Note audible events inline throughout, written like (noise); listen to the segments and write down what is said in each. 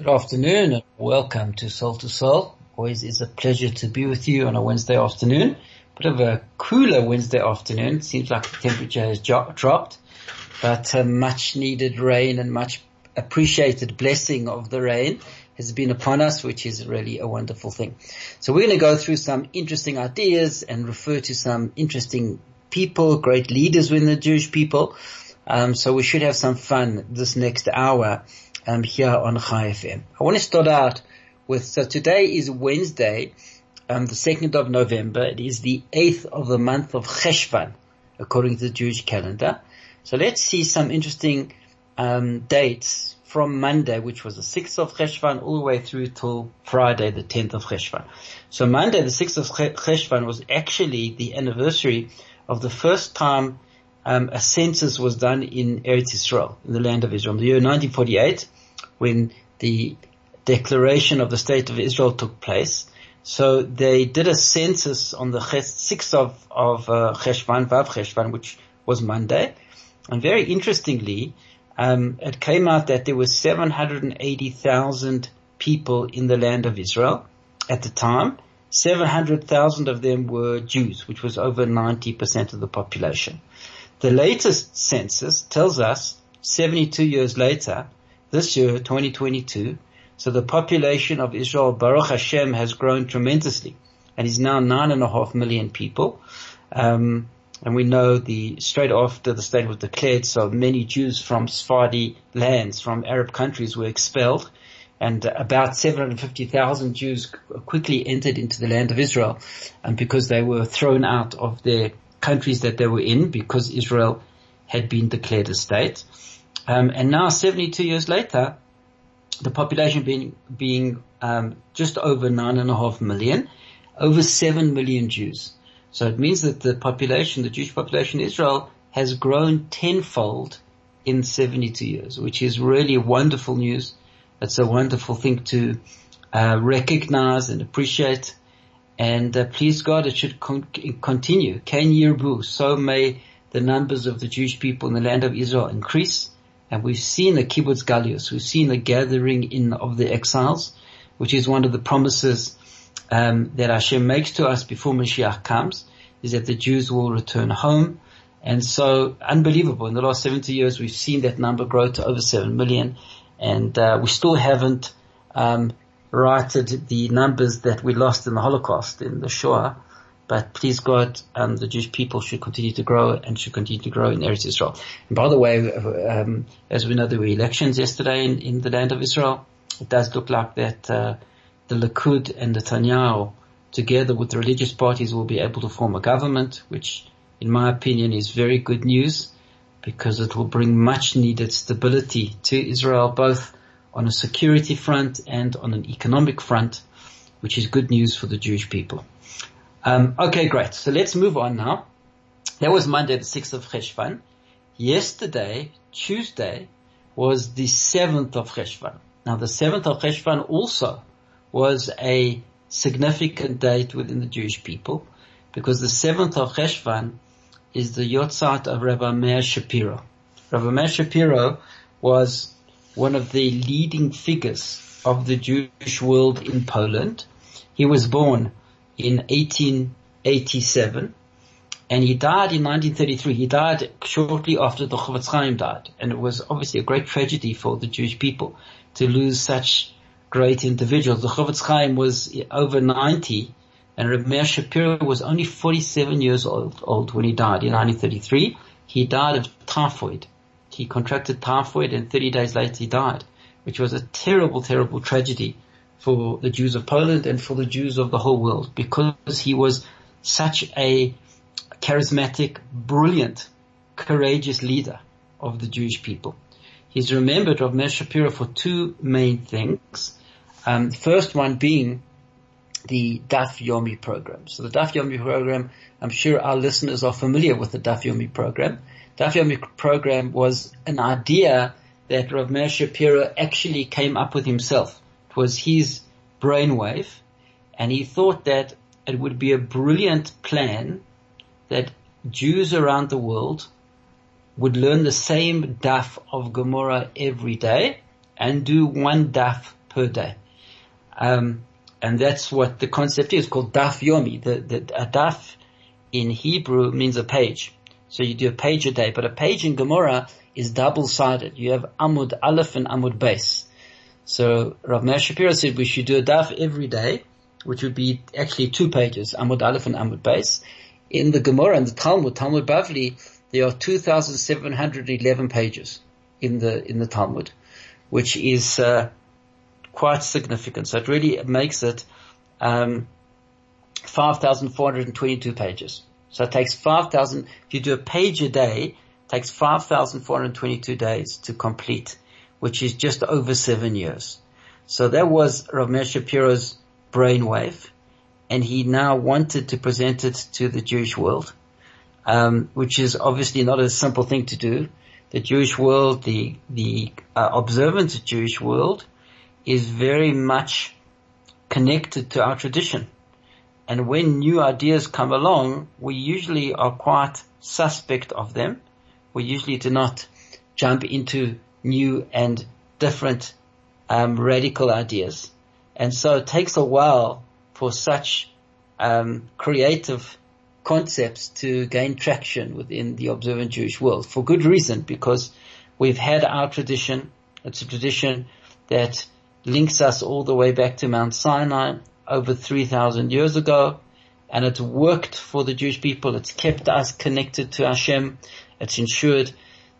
Good afternoon and welcome to Soul to Soul. Always is a pleasure to be with you on a Wednesday afternoon. Bit of a cooler Wednesday afternoon. Seems like the temperature has dropped, but uh, much needed rain and much appreciated blessing of the rain has been upon us, which is really a wonderful thing. So we're going to go through some interesting ideas and refer to some interesting people, great leaders within the Jewish people. Um, so we should have some fun this next hour um, here on Chai FM. I want to start out with, so today is Wednesday, um, the 2nd of November. It is the 8th of the month of Cheshvan, according to the Jewish calendar. So let's see some interesting um, dates from Monday, which was the 6th of Cheshvan, all the way through till Friday, the 10th of Cheshvan. So Monday, the 6th of Cheshvan was actually the anniversary of the first time um, a census was done in Eretz Israel, in the land of Israel, in the year 1948, when the declaration of the state of Israel took place. So they did a census on the 6th of, of uh, Cheshvan, Vav Cheshvan, which was Monday. And very interestingly, um, it came out that there were 780,000 people in the land of Israel at the time. 700,000 of them were Jews, which was over 90% of the population. The latest census tells us 72 years later, this year, 2022, so the population of Israel, Baruch Hashem, has grown tremendously and is now nine and a half million people. Um, and we know the straight after the state was declared, so many Jews from Sephardi lands, from Arab countries, were expelled, and about 750,000 Jews quickly entered into the land of Israel, and because they were thrown out of their countries that they were in because Israel had been declared a state. Um, and now 72 years later, the population being, being um, just over nine and a half million, over seven million Jews. So it means that the population, the Jewish population in Israel has grown tenfold in 72 years, which is really wonderful news. It's a wonderful thing to uh, recognize and appreciate. And uh, please God, it should con- continue. Ken Yirbu, so may the numbers of the Jewish people in the land of Israel increase. And we've seen the kibbutz galios, we've seen the gathering in of the exiles, which is one of the promises um, that Hashem makes to us before Mashiach comes, is that the Jews will return home. And so, unbelievable. In the last 70 years, we've seen that number grow to over 7 million. And uh, we still haven't um, righted the numbers that we lost in the Holocaust, in the Shoah. But please God, um, the Jewish people should continue to grow and should continue to grow in Eretz Israel. And by the way, um, as we know, there were elections yesterday in, in, the land of Israel. It does look like that uh, the Likud and Netanyahu, together with the religious parties, will be able to form a government, which, in my opinion, is very good news because it will bring much needed stability to Israel, both on a security front and on an economic front, which is good news for the Jewish people. Um, okay, great. So let's move on now. That was Monday, the 6th of Cheshvan. Yesterday, Tuesday, was the 7th of Cheshvan. Now the 7th of Cheshvan also was a significant date within the Jewish people because the 7th of Cheshvan is the Yortzeit of Rabbi Meir Shapiro. Rabbi Meir Shapiro was one of the leading figures of the Jewish world in Poland. He was born in 1887 and he died in 1933. He died shortly after the Chofetz Chaim died and it was obviously a great tragedy for the Jewish people to lose such great individuals. The Chofetz Chaim was over 90 and Reb Meir Shapiro was only 47 years old, old when he died in 1933. He died of typhoid he contracted typhoid and 30 days later he died, which was a terrible, terrible tragedy for the Jews of Poland and for the Jews of the whole world because he was such a charismatic, brilliant, courageous leader of the Jewish people. he's remembered of Meir Shapiro for two main things. Um, first one being the Daf Yomi program. So the Daf Yomi program, I'm sure our listeners are familiar with the Daf Yomi program. Daf Yomi program was an idea that Rav Meir Shapiro actually came up with himself. It was his brainwave and he thought that it would be a brilliant plan that Jews around the world would learn the same daf of Gemara every day and do one daf per day. Um, and that's what the concept is called daf yomi. The, the, a daf in Hebrew means a page. So you do a page a day, but a page in Gemara is double-sided. You have Amud Aleph and Amud Beis. So Rav Meir Shapiro said we should do a daf every day, which would be actually two pages, Amud Aleph and Amud Beis. In the Gemara and the Talmud, Talmud Bavli, there are 2,711 pages in the, in the Talmud, which is, uh, quite significant. So it really makes it, um, 5,422 pages. So it takes 5,000, if you do a page a day, takes 5,422 days to complete, which is just over seven years. So that was Rav Meir Shapiro's brainwave, and he now wanted to present it to the Jewish world, um, which is obviously not a simple thing to do. The Jewish world, the the uh, observant Jewish world, is very much connected to our tradition. And when new ideas come along, we usually are quite suspect of them. We usually do not jump into new and different um, radical ideas. And so it takes a while for such um, creative concepts to gain traction within the observant Jewish world for good reason because we've had our tradition. It's a tradition that links us all the way back to Mount Sinai over 3,000 years ago. And it's worked for the Jewish people. It's kept us connected to Hashem. It's ensured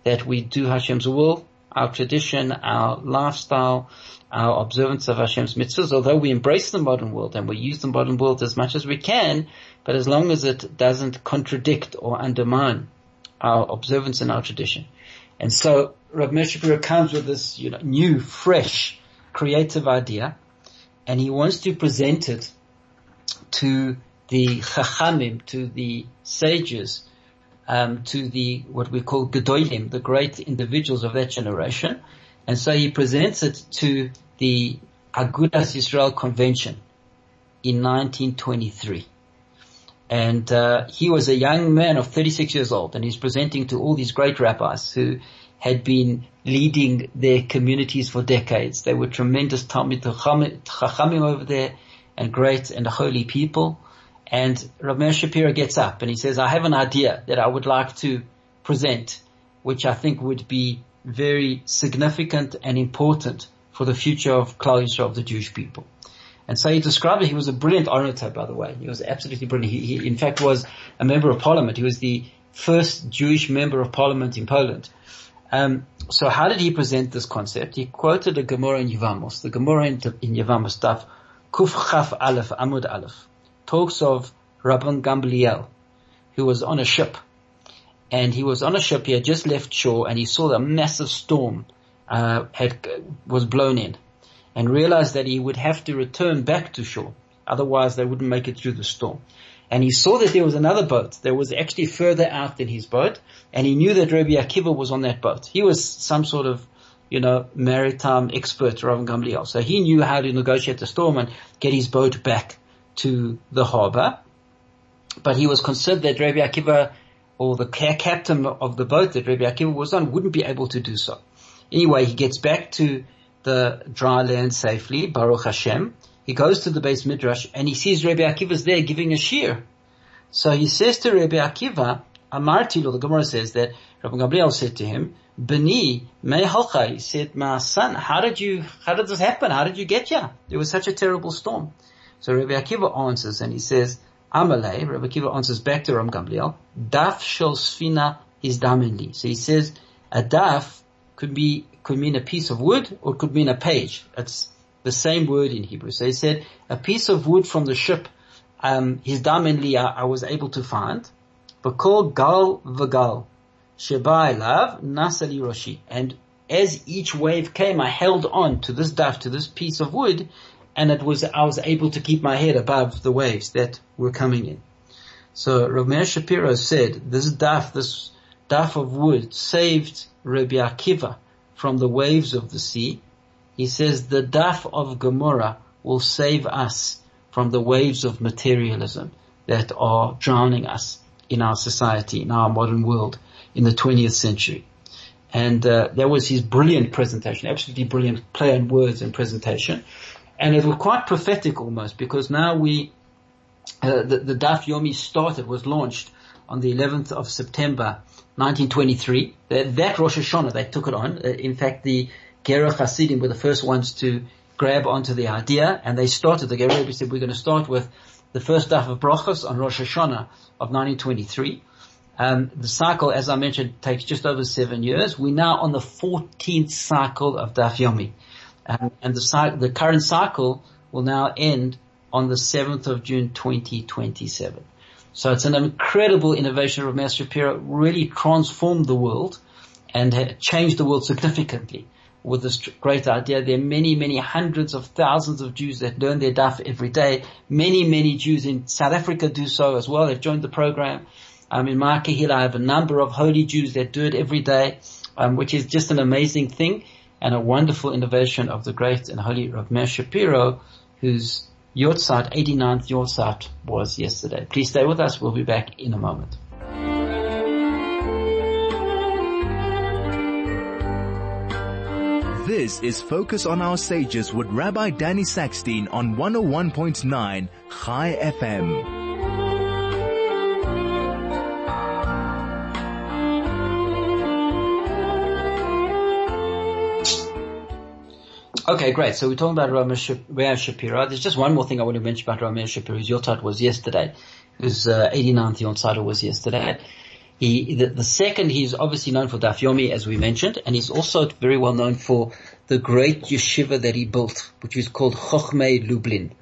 that we do Hashem's will, our tradition, our lifestyle, our observance of Hashem's mitzvahs, although we embrace the modern world and we use the modern world as much as we can, but as long as it doesn't contradict or undermine our observance and our tradition. And so Rav Meir comes with this, you know, new, fresh, creative idea and he wants to present it to the chachamim, to the sages, um, to the what we call gedolim, the great individuals of that generation, and so he presents it to the Agudas Israel Convention in 1923. And uh, he was a young man of 36 years old, and he's presenting to all these great rabbis who had been leading their communities for decades. They were tremendous Talmid Chachamim over there and great and holy people. And Rav Shapiro gets up and he says, I have an idea that I would like to present, which I think would be very significant and important for the future of Klal Yisrael, of the Jewish people. And so he described it, he was a brilliant orator, by the way. He was absolutely brilliant. He, he in fact was a member of parliament. He was the first Jewish member of parliament in Poland. Um, so how did he present this concept? He quoted a Gemara in Yevamos. The Gemara in, in Yevamos stuff, Kuf Chaf Aleph, Amud Aleph, talks of Rabban Gamliel, who was on a ship. And he was on a ship, he had just left shore and he saw a massive storm, uh, had, was blown in and realized that he would have to return back to shore. Otherwise they wouldn't make it through the storm. And he saw that there was another boat that was actually further out than his boat and he knew that Rabbi Akiva was on that boat. He was some sort of, you know, maritime expert, Rav Gamliel. So he knew how to negotiate the storm and get his boat back to the harbor. But he was concerned that Rabbi Akiva or the captain of the boat that Rabbi Akiva was on wouldn't be able to do so. Anyway, he gets back to the dry land safely, Baruch Hashem. He goes to the beis midrash and he sees Rabbi Akiva's there giving a shiur. So he says to Rabbi Akiva, Amarti the Gemara says that Rabbi Gamliel said to him, Beni, me He said, my son, how did you, how did this happen? How did you get here? There was such a terrible storm. So Rabbi Akiva answers and he says, Amalei, Rabbi Akiva answers back to Ram Gamliel, Daf shel sfina is damenli. So he says, a daf could be, could mean a piece of wood or could mean a page. It's the same word in Hebrew. So he said, a piece of wood from the ship, um, his damenli I, I was able to find. V'kol gal v'gal. Sheba elav nasali roshi. And as each wave came, I held on to this daf, to this piece of wood, and it was, I was able to keep my head above the waves that were coming in. So Rav Meir Shapiro said, this daf, this daf of wood saved Rabbi Akiva from the waves of the sea. He says the daf of Gemara will save us from the waves of materialism that are drowning us in our society, in our modern world, in the 20th century. And uh, that was his brilliant presentation, absolutely brilliant play on words and presentation. And it was quite prophetic almost because now we, uh, the, the Daf Yomi started, was launched on the 11th of September 1923. That, that Rosh Hashanah, they took it on. Uh, in fact, the Gerrer Hasidim were the first ones to grab onto the idea and they started, the Gerrer Rebbe said, we're going to start with the first Daf of Brachos on Rosh Hashanah of 1923. Um, the cycle, as I mentioned, takes just over seven years. We're now on the 14th cycle of Daf Yomi. Um, and the, the current cycle will now end on the 7th of June 2027. So it's an incredible innovation of Master Shapiro, really transformed the world and changed the world significantly with this great idea. There are many, many hundreds of thousands of Jews that learn their daf every day. Many, many Jews in South Africa do so as well. They've joined the program. Um, in my Kahila, I have a number of holy Jews that do it every day, um, which is just an amazing thing and a wonderful innovation of the great and holy Rav Meir Shapiro, whose Yortzeit, 89th Yortzeit was yesterday. Please stay with us. We'll be back in a moment. This is Focus on Our Sages with Rabbi Danny Sackstein on 101.9 Chai FM. Okay, great. So we're talking about Ramesh Shapiro. There's just one more thing I want to mention about Ramesh Shapiro. His Yortzeit was yesterday. His uh, 89th Yontzada was yesterday. He, the, the, second, he's obviously known for Daf Yomi, as we mentioned, and he's also very well known for the great yeshiva that he built, which is called Chochmei Lublin.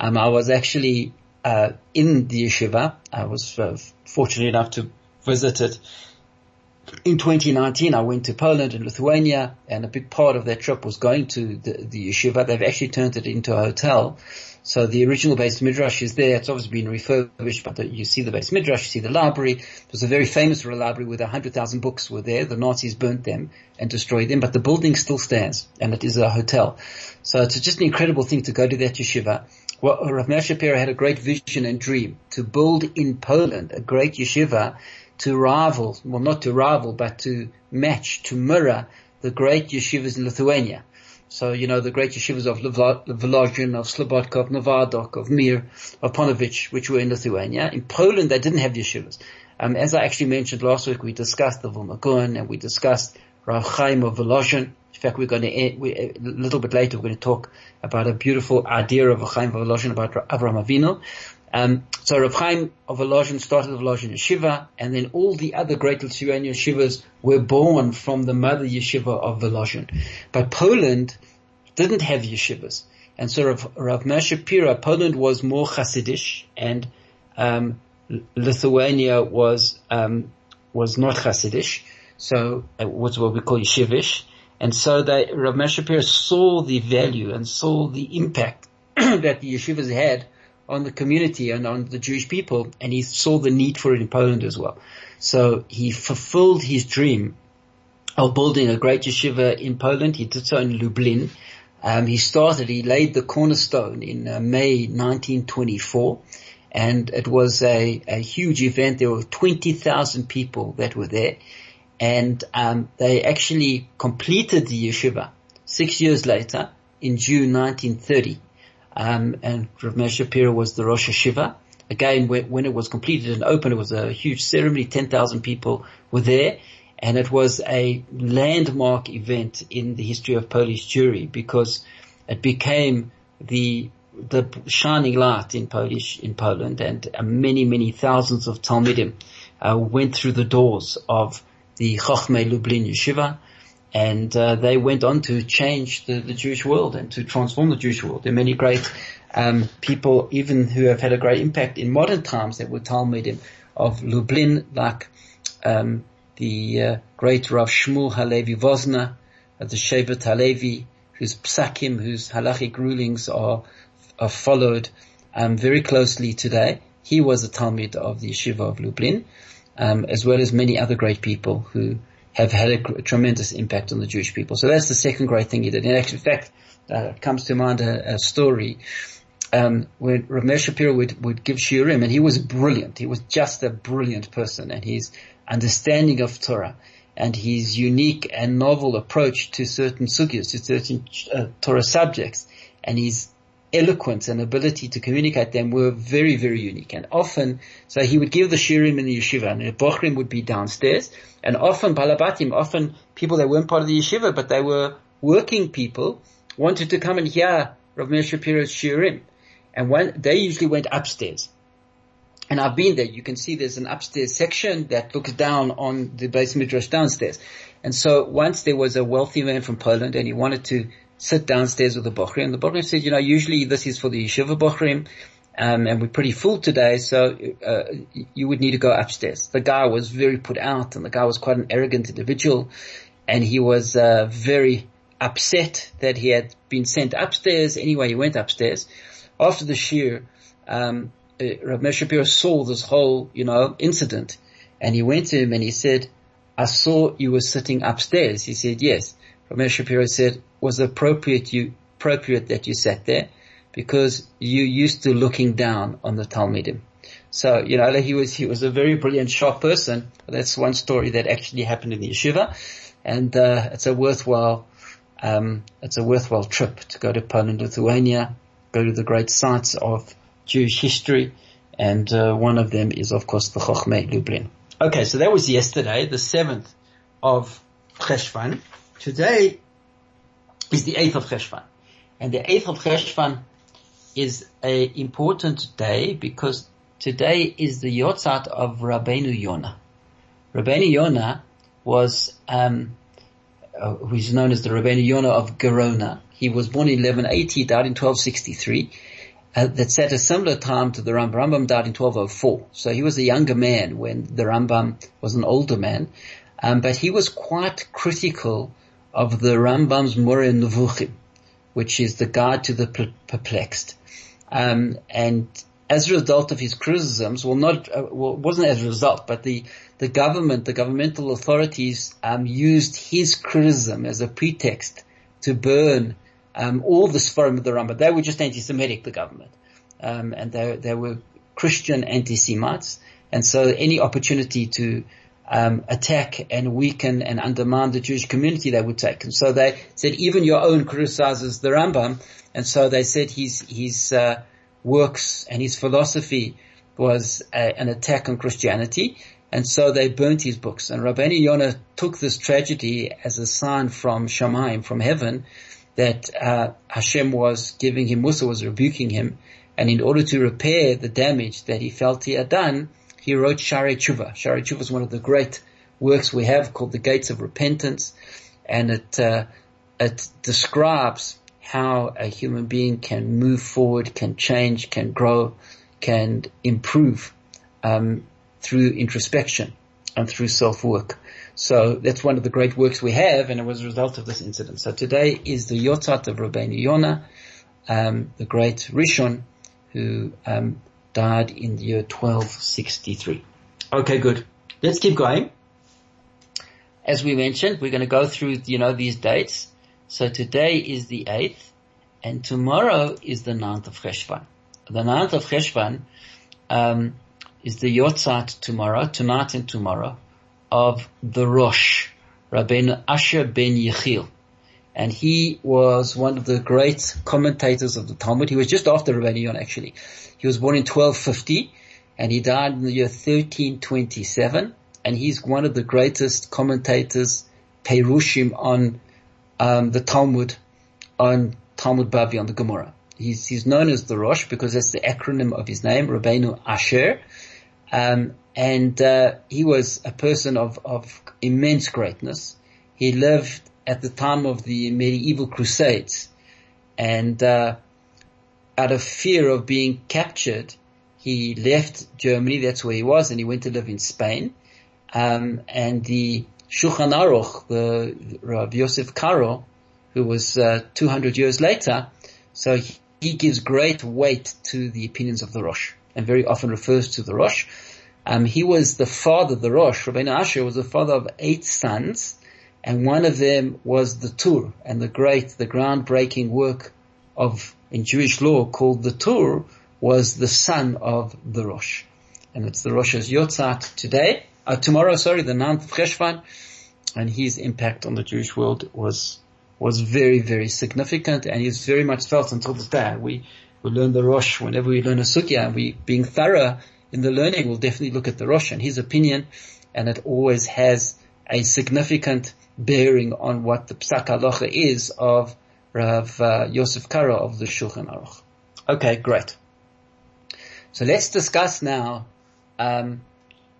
Um, I was actually uh, in the yeshiva. I was uh, fortunate enough to visit it in 2019, I went to Poland and Lithuania, and a big part of that trip was going to the, the yeshiva. They've actually turned it into a hotel. So the original beis midrash is there. It's obviously been refurbished, but the, you see the beis midrash, you see the library. It was a very famous library with hundred thousand books were there. The Nazis burnt them and destroyed them, but the building still stands, and it is a hotel. So it's just an incredible thing to go to that yeshiva. Well, Rav Meir Shapiro had a great vision and dream to build in Poland a great yeshiva to rival, well not to rival, but to match, to mirror the great yeshivas in Lithuania. So, you know, the great yeshivas of Volozhin, of Slobodka, of Novardok, of Mir, of Ponovich, which were in Lithuania. In Poland, they didn't have yeshivas. Um, as I actually mentioned last week, we discussed the Vilna and we discussed Rav Chaim of Volozhin. In fact, we're going to, we, a little bit later, we're going to talk about a beautiful idea of Rav Chaim of Volozhin about Avraham Avinu. Um, so Rav Chaim of Volozhin started the Volozhin Yeshiva, and then all the other great Lithuanian yeshivas were born from the mother yeshiva of Volozhin. But Poland didn't have yeshivas. And so Rav, Rav Meir Shapiro, Poland was more Hasidish, and um, Lithuania was um, was not Hasidish, so it uh, was what we call yeshivish. And so they, Rav Meir Shapiro saw the value and saw the impact (clears throat) that the yeshivas had on the community and on the Jewish people, and he saw the need for it in Poland as well. So he fulfilled his dream of building a great yeshiva in Poland. He did so in Lublin. Um, he started, he laid the cornerstone in uh, May 1924 and it was a, a huge event. There were 20,000 people that were there and um, they actually completed the yeshiva six years later in June 1930 um, and Rav Meir Shapiro was the Rosh Yeshiva. Again, when, it was completed and open, it was a huge ceremony. 10,000 people were there. And it was a landmark event in the history of Polish Jewry because it became the the shining light in Polish in Poland, and uh, many many thousands of Talmidim uh, went through the doors of the Chochmei Lublin Yeshiva, and uh, they went on to change the, the, Jewish world and to transform the Jewish world. There are many great um, people, even who have had a great impact in modern times, that were Talmidim of Lublin, like um, the uh, great Rav Shmuel Halevi Vosner, the Shevet Halevi, whose psakim, whose halachic rulings are, are followed um, very closely today. He was a Talmid of the Yeshiva of Lublin, um, as well as many other great people who have had a tremendous impact on the Jewish people. So that's the second great thing he did. In fact, uh, comes to mind a, a story um, when Ramesh Shapiro would, would give shiurim, and he was brilliant. He was just a brilliant person, and his understanding of Torah and his unique and novel approach to certain sugyas, to certain uh, Torah subjects, and his eloquence and ability to communicate them were very, very unique. And often, so he would give the shiurim in the yeshiva, and the bochrim would be downstairs, and often balabatim, often people that weren't part of the yeshiva, but they were working people, wanted to come and hear Rav Meir Shapiro's shiurim. And when, they usually went upstairs. And I've been there. You can see there's an upstairs section that looks down on the beis midrash downstairs. And so once there was a wealthy man from Poland and he wanted to sit downstairs with the Bochrim. And the Bochrim said, you know, usually this is for the Yeshiva Bochrim, um, and we're pretty full today, so uh, you would need to go upstairs. The guy was very put out, and the guy was quite an arrogant individual, and he was uh, very upset that he had been sent upstairs. Anyway, he went upstairs after the shiur, um, uh, Rav Shapiro saw this whole, you know, incident and he went to him and he said, I saw you were sitting upstairs. He said, yes. Rav Shapiro said, was appropriate you, appropriate that you sat there because you used to looking down on the Talmidim. So, you know, he was, he was a very brilliant, sharp person. That's one story that actually happened in the yeshiva. And, uh, it's a worthwhile, um, it's a worthwhile trip to go to Poland, Lithuania, go to the great sites of Jewish history, and uh, one of them is of course the Chochmei Lublin. Okay, so that was yesterday, the seventh of Cheshvan. Today is the eighth of Cheshvan, and the eighth of Cheshvan is a important day because today is the Yortzeit of Rabbeinu Yonah. Rabbeinu Yonah was um, uh, who's known as the Rabbeinu Yonah of Gerona. He was born in 1180, died in 1263. Uh, that's at a similar time to the Rambam. Rambam died in 1204. So he was a younger man when the Rambam was an older man. Um, but he was quite critical of the Rambam's Moreh Nevuchim, which is the guide to the perplexed. Um, and as a result of his criticisms, well, not uh, well, wasn't as a result, but the the government, the governmental authorities, um, used his criticism as a pretext to burn um, all the Sfarim of the Rambam. They were just anti-Semitic, the government, um, and they they were Christian anti-Semites, and so any opportunity to um, attack and weaken and undermine the Jewish community they would take. And so they said even your own criticizes the Rambam, and so they said his his uh, works and his philosophy was a, an attack on Christianity, and so they burnt his books. And Rabbeinu Yonah took this tragedy as a sign from Shamayim, from heaven, that uh, Hashem was giving him mussar, was rebuking him, and in order to repair the damage that he felt he had done, he wrote Shaarei Tshuva. Shaarei Tshuva is one of the great works we have called the Gates of Repentance, and it uh, it describes how a human being can move forward, can change, can grow, can improve um, through introspection and through self-work. So that's one of the great works we have, and it was a result of this incident. So today is the Yortzeit of Rabbeinu Yonah, um, the great Rishon, who um, died in the year 1263. Okay, good. Let's keep going. As we mentioned, we're going to go through, you know, these dates. So today is the 8th, and tomorrow is the 9th of Cheshvan. The 9th of Cheshvan, um, is the Yortzeit tomorrow, tonight and tomorrow, of the Rosh, Rabbeinu Asher ben Yechiel. And he was one of the great commentators of the Talmud. He was just after Rabbeinu Yon actually. He was born in 1250 and he died in the year 1327 and he's one of the greatest commentators, Perushim on um, the Talmud, on Talmud Bavli, on the Gemara. He's, he's known as the Rosh because that's the acronym of his name, Rabbeinu Asher. Um, and uh, he was a person of, of immense greatness. He lived at the time of the medieval crusades and uh, out of fear of being captured, he left Germany, that's where he was, and he went to live in Spain. Um, and the Shulchan Aruch, the Rav Yosef Karo, who was uh, 200 years later, so he, he, gives great weight to the opinions of the Rosh, and very often refers to the Rosh. Um, he was the father, the Rosh, Rabbeinu Asher was the father of eight sons, and one of them was the Tur, and the great, the groundbreaking work of, in Jewish law called the Tur, was the son of the Rosh. And it's the Rosh's Yortzeit today, uh, tomorrow, sorry, the 9th of Cheshvan, and his impact on the Jewish world was, was very, very significant, and is very much felt until this day. We, we learn the Rosh whenever we learn a Sugya, and we, being thorough in the learning, we'll definitely look at the Rosh and his opinion, and it always has a significant bearing on what the Psak Halacha is of Rav uh, Yosef Karo of the Shulchan Aruch. Okay, great. So let's discuss now. Um,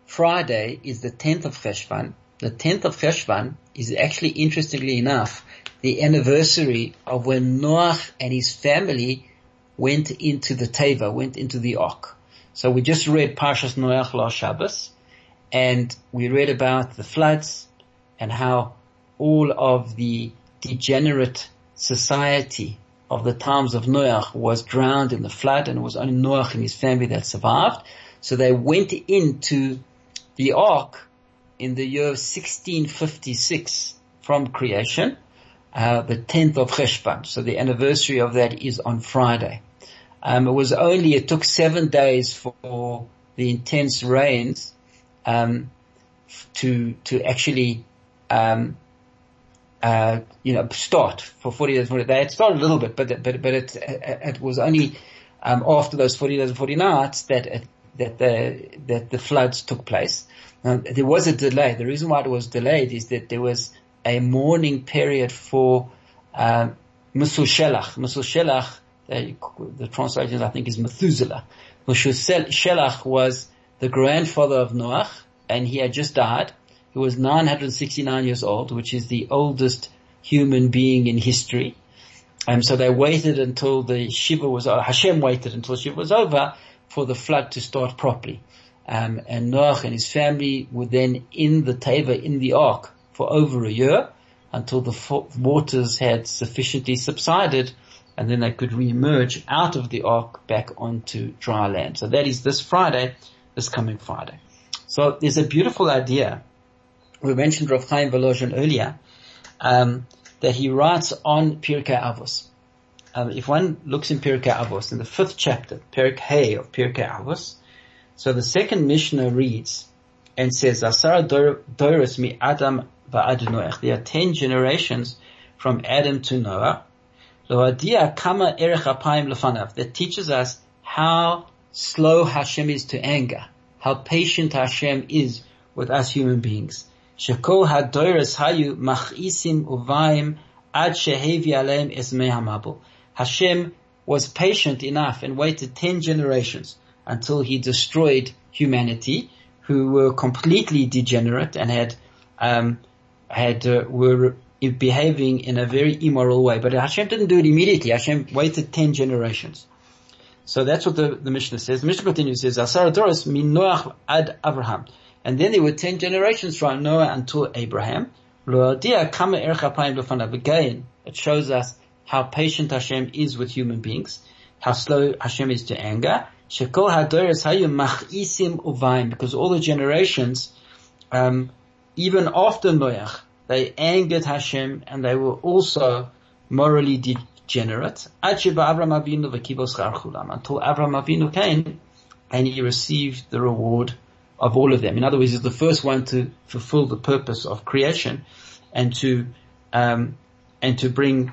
Friday is the 10th of Cheshvan. The 10th of Cheshvan is actually, interestingly enough, the anniversary of when Noach and his family went into the Teva, went into the Ark. So we just read Parshas Noach last Shabbos, and we read about the floods and how all of the degenerate society of the times of Noach was drowned in the flood and it was only Noach and his family that survived. So they went into the ark in the year 1656 from creation, uh, the 10th of Cheshvan. So the anniversary of that is on Friday. Um, it was only, it took seven days for the intense rains, um, to, to actually, um, uh, you know, start for 40 days. 40, They had started a little bit, but, but, but it, it was only, um, after those 40 days and 40 nights that it, that the, that the floods took place. Now, there was a delay. The reason why it was delayed is that there was a mourning period for, um, Musul Shelach. Musul Shelach, the, the translation I think is Methuselah. Musul Shelach was the grandfather of Noach and he had just died who was 969 years old, which is the oldest human being in history. And so they waited until the Shiva was. Hashem waited until Shiva was over for the flood to start properly. Um, and Noach and his family were then in the Teva, in the ark, for over a year until the waters had sufficiently subsided and then they could re-emerge out of the ark back onto dry land. So that is this Friday, this coming Friday. So there's a beautiful idea we mentioned Rav Chaim Volozhin earlier, um, that he writes on Pirkei Avos. Um, if one looks in Pirkei Avos, in the fifth chapter, Perik Hay of Pirkei Avos, so the second Mishnah reads and says, Asara Doris mi Adam va'ad Noach. There are ten generations from Adam to Noah. Loadia kama erech apayim lefanav. That teaches us how slow Hashem is to anger, how patient Hashem is with us human beings. Shekol hadoiris hayu machisim uvaim ad shehevi aleim esmei hamabul. Hashem was patient enough and waited ten generations until he destroyed humanity who were completely degenerate and had um, had uh, were behaving in a very immoral way. But Hashem didn't do it immediately. Hashem waited ten generations. So that's what the, the Mishnah says. The Mishnah continues says, Asar Doris min Noach ad Abraham. And then there were ten generations from Noah until Abraham. Again, it shows us how patient Hashem is with human beings, how slow Hashem is to anger. Because all the generations, um, even after Noach, they angered Hashem and they were also morally degenerate. Until Abraham Avinu came and he received the reward of all of them. In other words, he's the first one to fulfill the purpose of creation and to, um, and to bring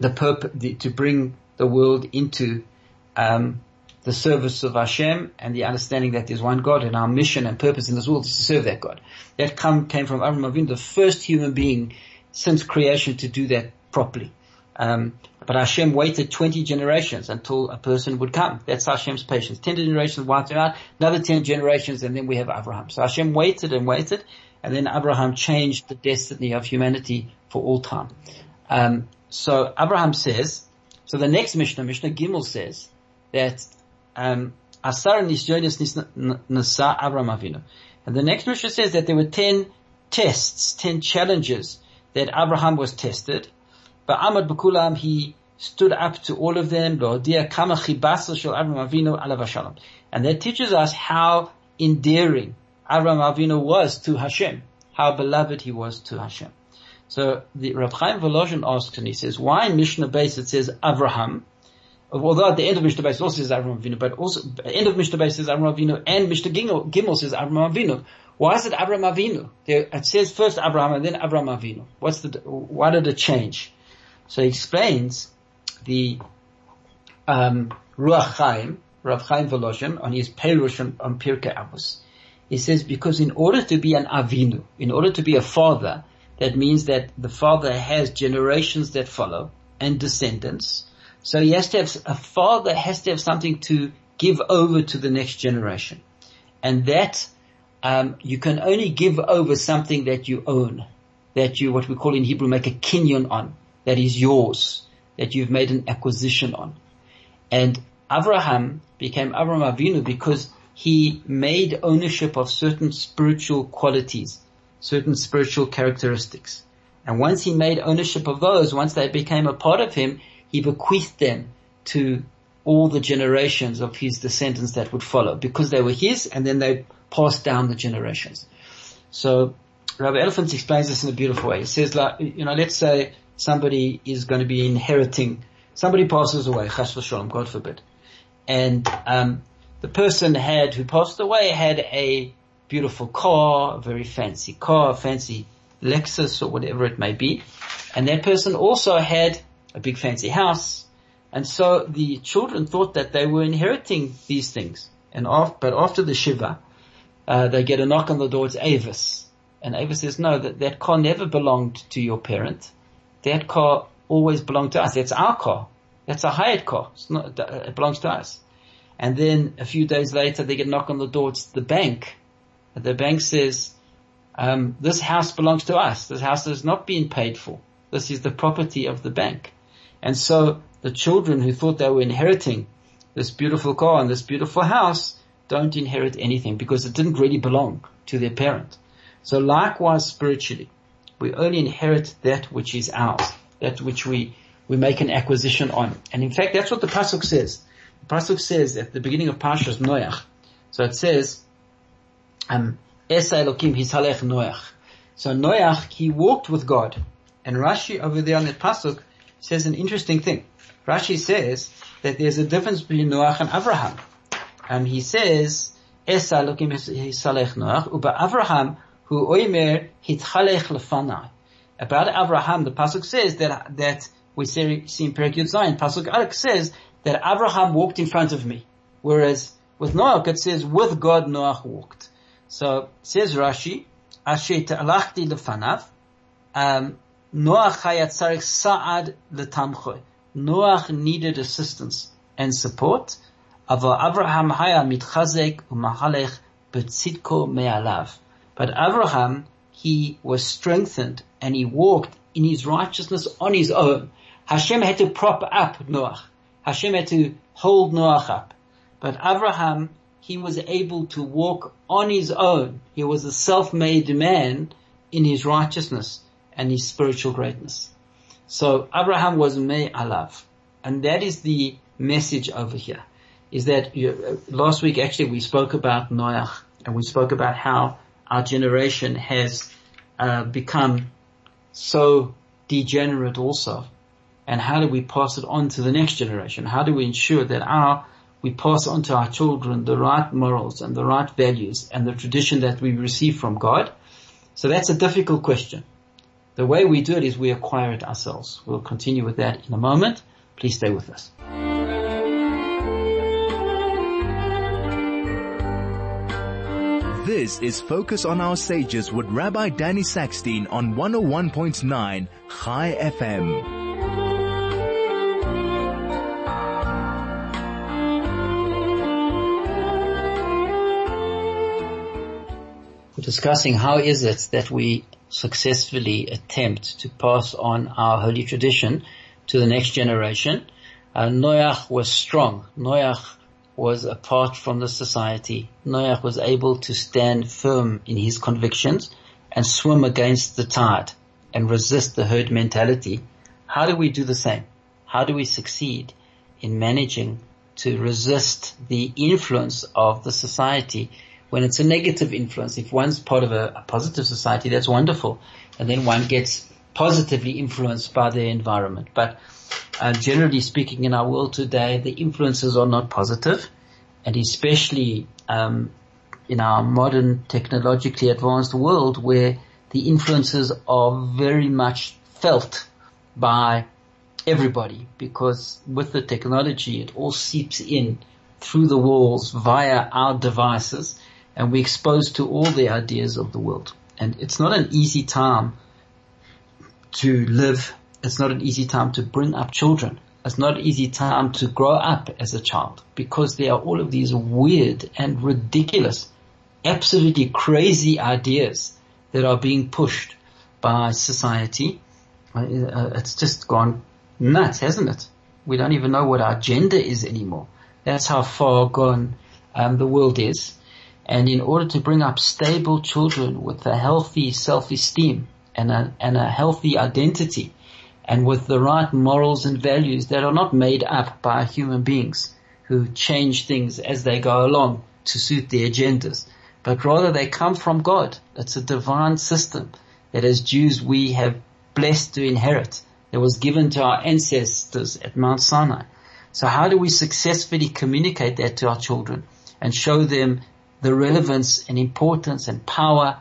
the purpose, to bring the world into, um, the service of Hashem and the understanding that there's one God and our mission and purpose in this world is to serve that God. That come, came from Avraham Avinu, the first human being since creation to do that properly. Um, but Hashem waited 20 generations until a person would come. That's Hashem's patience. 10 generations wiped out, another 10 generations, and then we have Abraham. So Hashem waited and waited, and then Abraham changed the destiny of humanity for all time. Um, so Abraham says, so the next Mishnah, Mishnah Gimel says that um, Asar Nisyonis Nasa Abraham. And the next Mishnah says that there were 10 tests, ten challenges that Abraham was tested. But Ahmad Bakulam, he stood up to all of them. And that teaches us how endearing Abraham Avinu was to Hashem, how beloved he was to Hashem. So the Rab Chaim Volozhin asks and he says, why in Mishnah Beis it says Abraham? Although at the end of Mishnah Beis also says Abraham Avinu, but also at the end of Mishnah Beis says Abraham Avinu and Mishnah Gimel says Abraham Avinu. Why is it Abraham Avinu? it says first Abraham and then Abraham Avinu. What's the, why did it change? So he explains the, um, Ruach Chaim, Rav Chaim Volozhin, on his Perush on, on Pirkei Avos. He says because in order to be an Avinu, in order to be a father, that means that the father has generations that follow and descendants. So he has to have, a father has to have something to give over to the next generation. And that, um, you can only give over something that you own, that you, what we call in Hebrew, make a kinyan on, that is yours, that you've made an acquisition on. And Abraham became Avraham Avinu because he made ownership of certain spiritual qualities certain spiritual characteristics. And once he made ownership of those, once they became a part of him, he bequeathed them to all the generations of his descendants that would follow because they were his and then they passed down the generations. So Rabbi Elephant explains this in a beautiful way. He says like, you know, let's say somebody is going to be inheriting, somebody passes away, chas v'sholem, God forbid. And, um, the person had, who passed away had a beautiful car, a very fancy car, fancy Lexus or whatever it may be. And that person also had a big fancy house. And so the children thought that they were inheriting these things. And but after the Shiva, uh, they get a knock on the door, it's Avis. And Avis says, no, that, that car never belonged to your parent. That car always belonged to us. That's our car. That's a hired car. Not, it belongs to us. And then a few days later, they get a knock on the door, it's the bank the bank says, um, this house belongs to us. This house has not been paid for. This is the property of the bank. And so the children who thought they were inheriting this beautiful car and this beautiful house don't inherit anything because it didn't really belong to their parent. So likewise spiritually, we only inherit that which is ours, that which we, we make an acquisition on. And in fact, that's what the Pasuk says. The Pasuk says at the beginning of Parshas Noach. So it says, um, Esa Elokim Hisalech Noach. So Noach, he walked with God. And Rashi over there on the Pasuk says an interesting thing. Rashi says that there's a difference between Noach and Abraham. And he says, Esa Elokim Hisalech Noach, Uba Abraham, who oimer hitchalech lefanai. About Abraham, the Pasuk says that, that we see, see in Perek Zion, Pasuk Aleph says that Abraham walked in front of me. Whereas with Noach it says, with God Noach walked. So says Rashi, Asher ta'alachti lefanav, um, Noach hayatzarek sa'ad letamchoy. Noach needed assistance and support. Ava Abraham haya mitchazek umahalech betzitko me'alav. But Abraham, he was strengthened and he walked in his righteousness on his own. Hashem had to prop up Noach. Hashem had to hold Noach up. But Abraham, he was able to walk on his own. He was a self-made man in his righteousness and his spiritual greatness. So Abraham was me alav. And that is the message over here. Is that you, uh, last week actually we spoke about Noach and we spoke about how our generation has uh, become so degenerate also. And how do we pass it on to the next generation? How do we ensure that our we pass on to our children the right morals and the right values and the tradition that we receive from God? So that's a difficult question. The way we do it is we acquire it ourselves. We'll continue with that in a moment. Please stay with us. This is Focus on Our Sages with Rabbi Danny Sackstein on 101.9 Chai FM. discussing how is it that we successfully attempt to pass on our holy tradition to the next generation. Uh, Noach was strong. Noach was apart from the society. Noach was able to stand firm in his convictions and swim against the tide and resist the herd mentality, how do we do the same? How do we succeed in managing to resist the influence of the society when it's a negative influence? If one's part of a, a positive society, that's wonderful. And then one gets positively influenced by their environment. But uh, generally speaking, in our world today, the influences are not positive, and especially um, in our modern technologically advanced world, where the influences are very much felt by everybody, because with the technology, it all seeps in through the walls via our devices, and we're exposed to all the ideas of the world. And it's not an easy time to live. It's not an easy time to bring up children. It's not an easy time to grow up as a child because there are all of these weird and ridiculous, absolutely crazy ideas that are being pushed by society. Uh, it's just gone nuts, hasn't it? We don't even know what our gender is anymore. That's how far gone um, the world is. And in order to bring up stable children with a healthy self-esteem, and a, and a healthy identity and with the right morals and values that are not made up by human beings who change things as they go along to suit their agendas, but rather they come from God. It's a divine system that as Jews we have blessed to inherit that was given to our ancestors at Mount Sinai. So how do we successfully communicate that to our children and show them the relevance and importance and power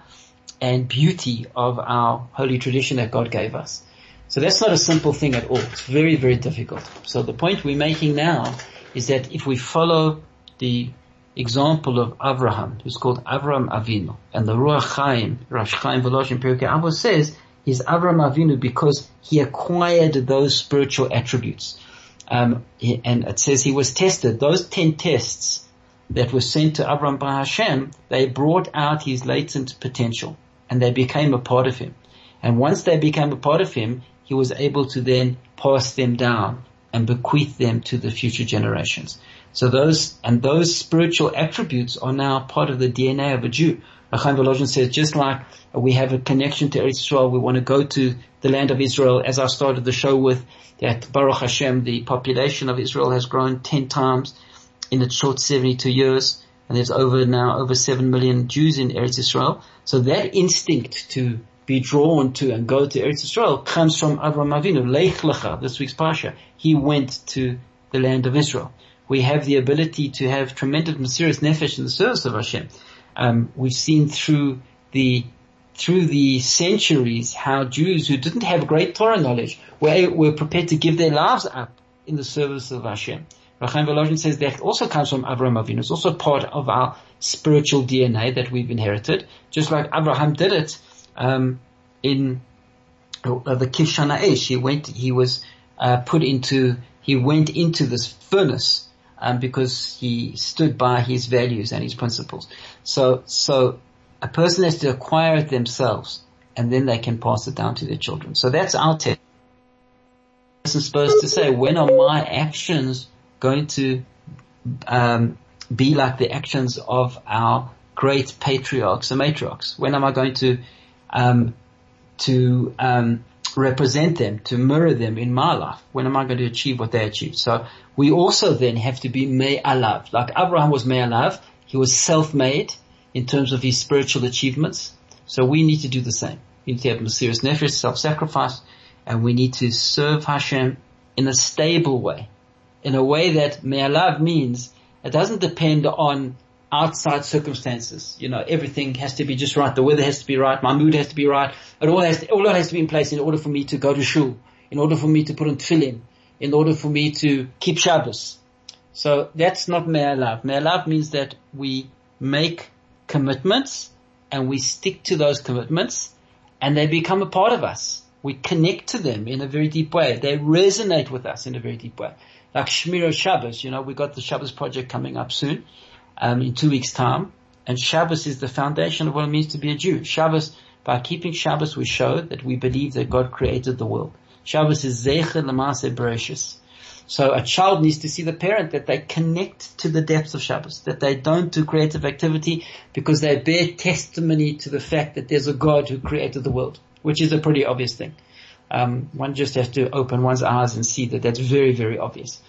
and beauty of our holy tradition that God gave us. So that's not a simple thing at all. It's very, very difficult. So the point we're making now is that if we follow the example of Abraham, who's called Avram Avinu, and the Ruach Chaim, Rosh Chaim Volozhin Pirkei Avos says, he's Avram Avinu because he acquired those spiritual attributes. Um, and it says he was tested. Those ten tests that were sent to Avram by Hashem, they brought out his latent potential and they became a part of him. And once they became a part of him, he was able to then pass them down and bequeath them to the future generations. So those, and those spiritual attributes are now part of the DNA of a Jew. Chaim Volozhin says, just like we have a connection to Israel, we want to go to the land of Israel, as I started the show with, that Baruch Hashem, the population of Israel has grown 10 times in a short 72 years and there's over now over seven million Jews in Eretz Israel. So that instinct to be drawn to and go to Eretz Israel comes from Avraham Avinu. Leich lecha, this week's parsha. He went to the land of Israel. We have the ability to have tremendous mesirus nefesh in the service of Hashem. Um, we've seen through the through the centuries how Jews who didn't have great Torah knowledge were, were prepared to give their lives up in the service of Hashem. Chaim Volozhin says that also comes from Abraham Avinu. It's also part of our spiritual DNA that we've inherited, just like Abraham did it um, in uh, the Kivshan HaEsh. He went, he was uh, put into, he went into this furnace um, because he stood by his values and his principles. So, so a person has to acquire it themselves, and then they can pass it down to their children. So that's our test. Person supposed to say, when are my actions going to um, be like the actions of our great patriarchs and matriarchs? When am I going to um, to um, represent them, to mirror them in my life? When am I going to achieve what they achieved? So we also then have to be me'alav. Like Abraham was me'alav, he was self-made in terms of his spiritual achievements. So we need to do the same. We need to have mesirus nefesh, self-sacrifice, and we need to serve Hashem in a stable way in a way that me'alav means it doesn't depend on outside circumstances. You know, everything has to be just right. The weather has to be right. My mood has to be right. It all has to, all has to be in place in order for me to go to shul, in order for me to put on tefillin, in order for me to keep Shabbos. So that's not me'alav. Me'alav means that we make commitments and we stick to those commitments and they become a part of us. We connect to them in a very deep way. They resonate with us in a very deep way like Shmira Shabbos, you know, we got the Shabbos project coming up soon, um, in two weeks time. And Shabbos is the foundation of what it means to be a Jew. Shabbos, by keeping Shabbos, we show that we believe that God created the world. Shabbos is Zecher Lamase Bereshis. So a child needs to see the parent that they connect to the depths of Shabbos, that they don't do creative activity because they bear testimony to the fact that there's a God who created the world, which is a pretty obvious thing. Um, one just has to open one's eyes and see that that's very, very obvious.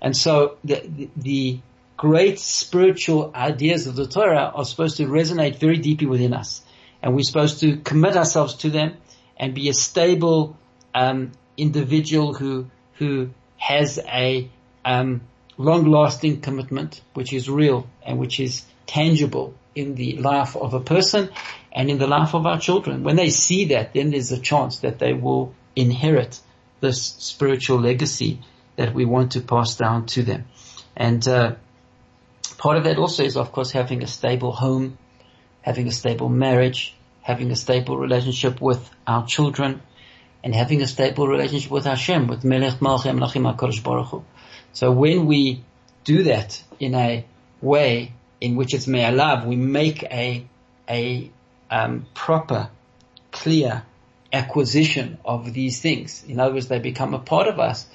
And so the, the, great spiritual ideas of the Torah are supposed to resonate very deeply within us. And we're supposed to commit ourselves to them and be a stable um, individual who who has a um, long-lasting commitment, which is real and which is tangible in the life of a person and in the life of our children. When they see that, then there's a chance that they will inherit this spiritual legacy that we want to pass down to them. And uh, part of that also is, of course, having a stable home, having a stable marriage, having a stable relationship with our children, and having a stable relationship with Hashem, with Melech Malchei HaMelachim HaKadosh Baruch Hu. So when we do that in a way in which it's me'alav, we make a, a, um, proper, clear acquisition of these things. In other words, they become a part of us.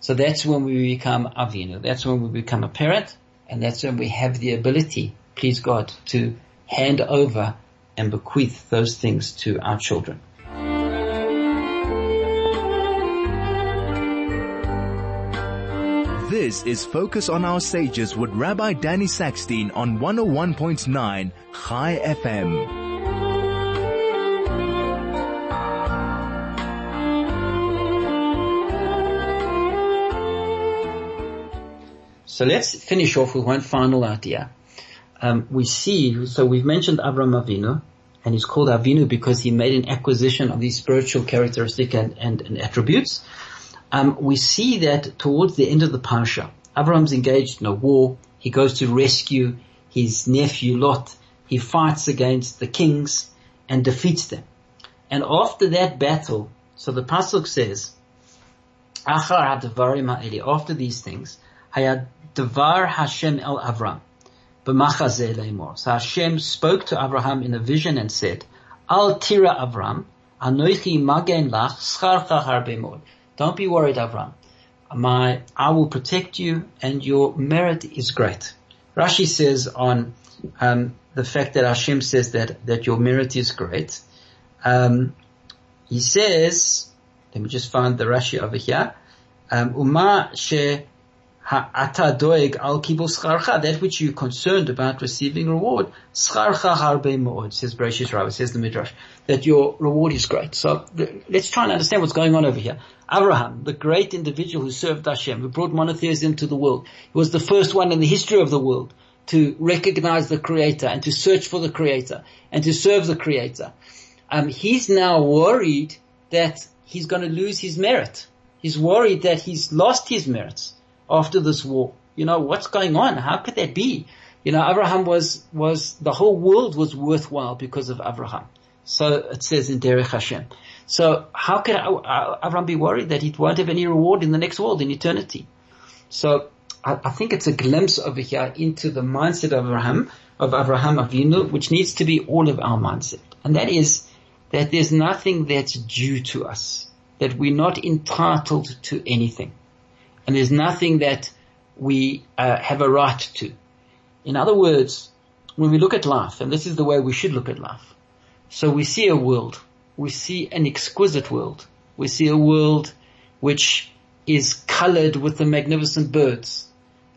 So that's when we become Avinu. That's when we become a parent, and that's when we have the ability, please God, to hand over and bequeath those things to our children. This is Focus on Our Sages with Rabbi Danny Sackstein on 101.9 Chai FM. So let's finish off with one final idea. Um, we see, so we've mentioned Avram Avinu, and he's called Avinu because he made an acquisition of these spiritual characteristics and, and, and attributes um, we see that towards the end of the parsha, Abraham's engaged in a war. He goes to rescue his nephew Lot. He fights against the kings and defeats them. And after that battle, so the pasuk says, after these things, haya devar Hashem el Avram, So Hashem spoke to Abraham in a vision and said, Al tira Avram, anoichi magen lach scharcha harbe don't be worried, Avram. My, I will protect you and your merit is great. Rashi says on, um, the fact that Hashem says that, that your merit is great. Um, he says, let me just find the Rashi over here. Um, Uma she Al kibul scharcha, that which you're concerned about receiving reward. Scharcha harbe mo'od, says Bereshit Rabbah, says the Midrash, that your reward is great. So let's try and understand what's going on over here. Abraham, the great individual who served Hashem, who brought monotheism to the world, he was the first one in the history of the world to recognize the Creator and to search for the Creator and to serve the Creator. Um, he's now worried that he's going to lose his merit. He's worried that he's lost his merits after this war. You know, what's going on? How could that be? You know, Abraham was, was, the whole world was worthwhile because of Abraham. So it says in Derech Hashem. So how could Abraham be worried that he won't have any reward in the next world, in eternity? So I, I think it's a glimpse over here into the mindset of Abraham, of Abraham Avinu, which needs to be all of our mindset. And that is that there's nothing that's due to us, that we're not entitled to anything and there's nothing that we uh, have a right to. In other words, when we look at life, and this is the way we should look at life, so we see a world, we see an exquisite world, we see a world which is colored with the magnificent birds,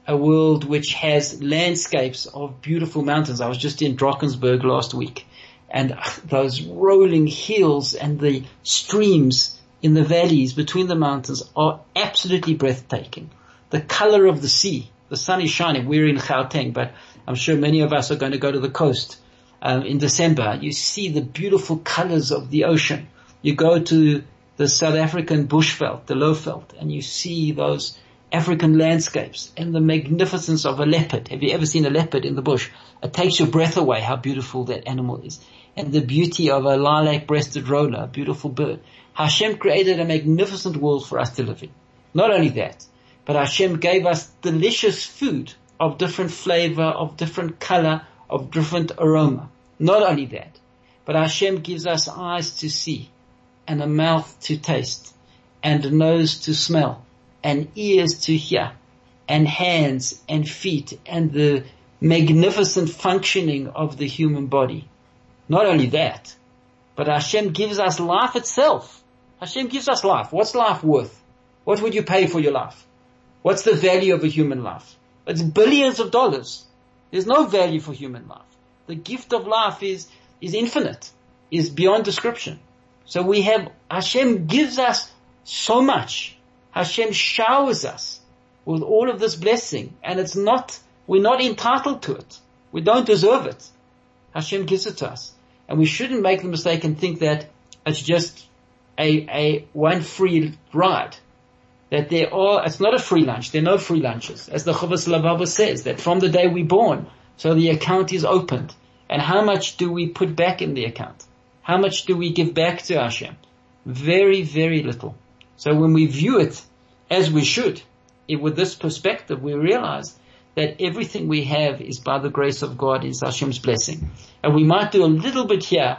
a world which has landscapes of beautiful mountains. I was just in Drakensberg last week and (laughs) those rolling hills and the streams in the valleys between the mountains are absolutely breathtaking. The color of the sea, the sun is shining. We're in Gauteng, but I'm sure many of us are going to go to the coast um, in December. You see the beautiful colors of the ocean. You go to the South African bushveld, the lowveld, and you see those African landscapes and the magnificence of a leopard. Have you ever seen a leopard in the bush? It takes your breath away how beautiful that animal is. And the beauty of a lilac-breasted roller, a beautiful bird. Hashem created a magnificent world for us to live in. Not only that, but Hashem gave us delicious food of different flavor, of different color, of different aroma. Not only that, but Hashem gives us eyes to see and a mouth to taste and a nose to smell and ears to hear and hands and feet and the magnificent functioning of the human body. Not only that, but Hashem gives us life itself. Hashem gives us life. What's life worth? What would you pay for your life? What's the value of a human life? It's billions of dollars. There's no value for human life. The gift of life is, is infinite, is beyond description. So we have, Hashem gives us so much. Hashem showers us with all of this blessing and it's not, we're not entitled to it. We don't deserve it. Hashem gives it to us. And we shouldn't make the mistake and think that it's just a, a one free ride. That there are, it's not a free lunch. There are no free lunches. As the Chovos HaLevavos says, that from the day we're born, so the account is opened. And how much do we put back in the account? How much do we give back to Hashem? Very, very little. So when we view it as we should, it, with this perspective, we realize that everything we have is by the grace of God, is Hashem's blessing. And we might do a little bit here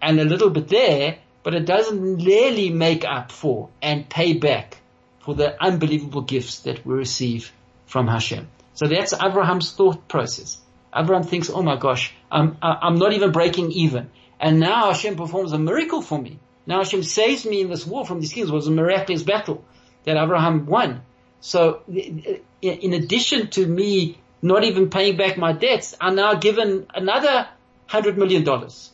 and a little bit there, but it doesn't really make up for and pay back for the unbelievable gifts that we receive from Hashem. So that's Abraham's thought process. Abraham thinks, oh my gosh, I'm, I'm not even breaking even. And now Hashem performs a miracle for me. Now Hashem saves me in this war from these kings. It was a miraculous battle that Abraham won. So in addition to me not even paying back my debts, I'm now given another hundred million dollars.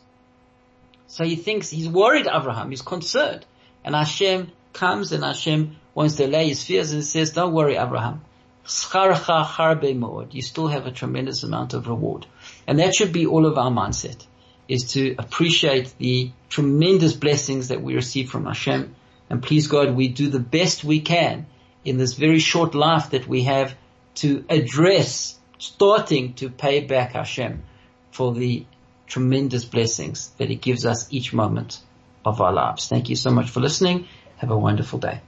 So he thinks, he's worried Abraham, he's concerned. And Hashem comes and Hashem wants to allay his fears and says, don't worry Abraham. You still have a tremendous amount of reward. And that should be all of our mindset, is to appreciate the tremendous blessings that we receive from Hashem. And please God, we do the best we can in this very short life that we have to address starting to pay back Hashem for the tremendous blessings that He gives us each moment of our lives. Thank you so much for listening. Have a wonderful day.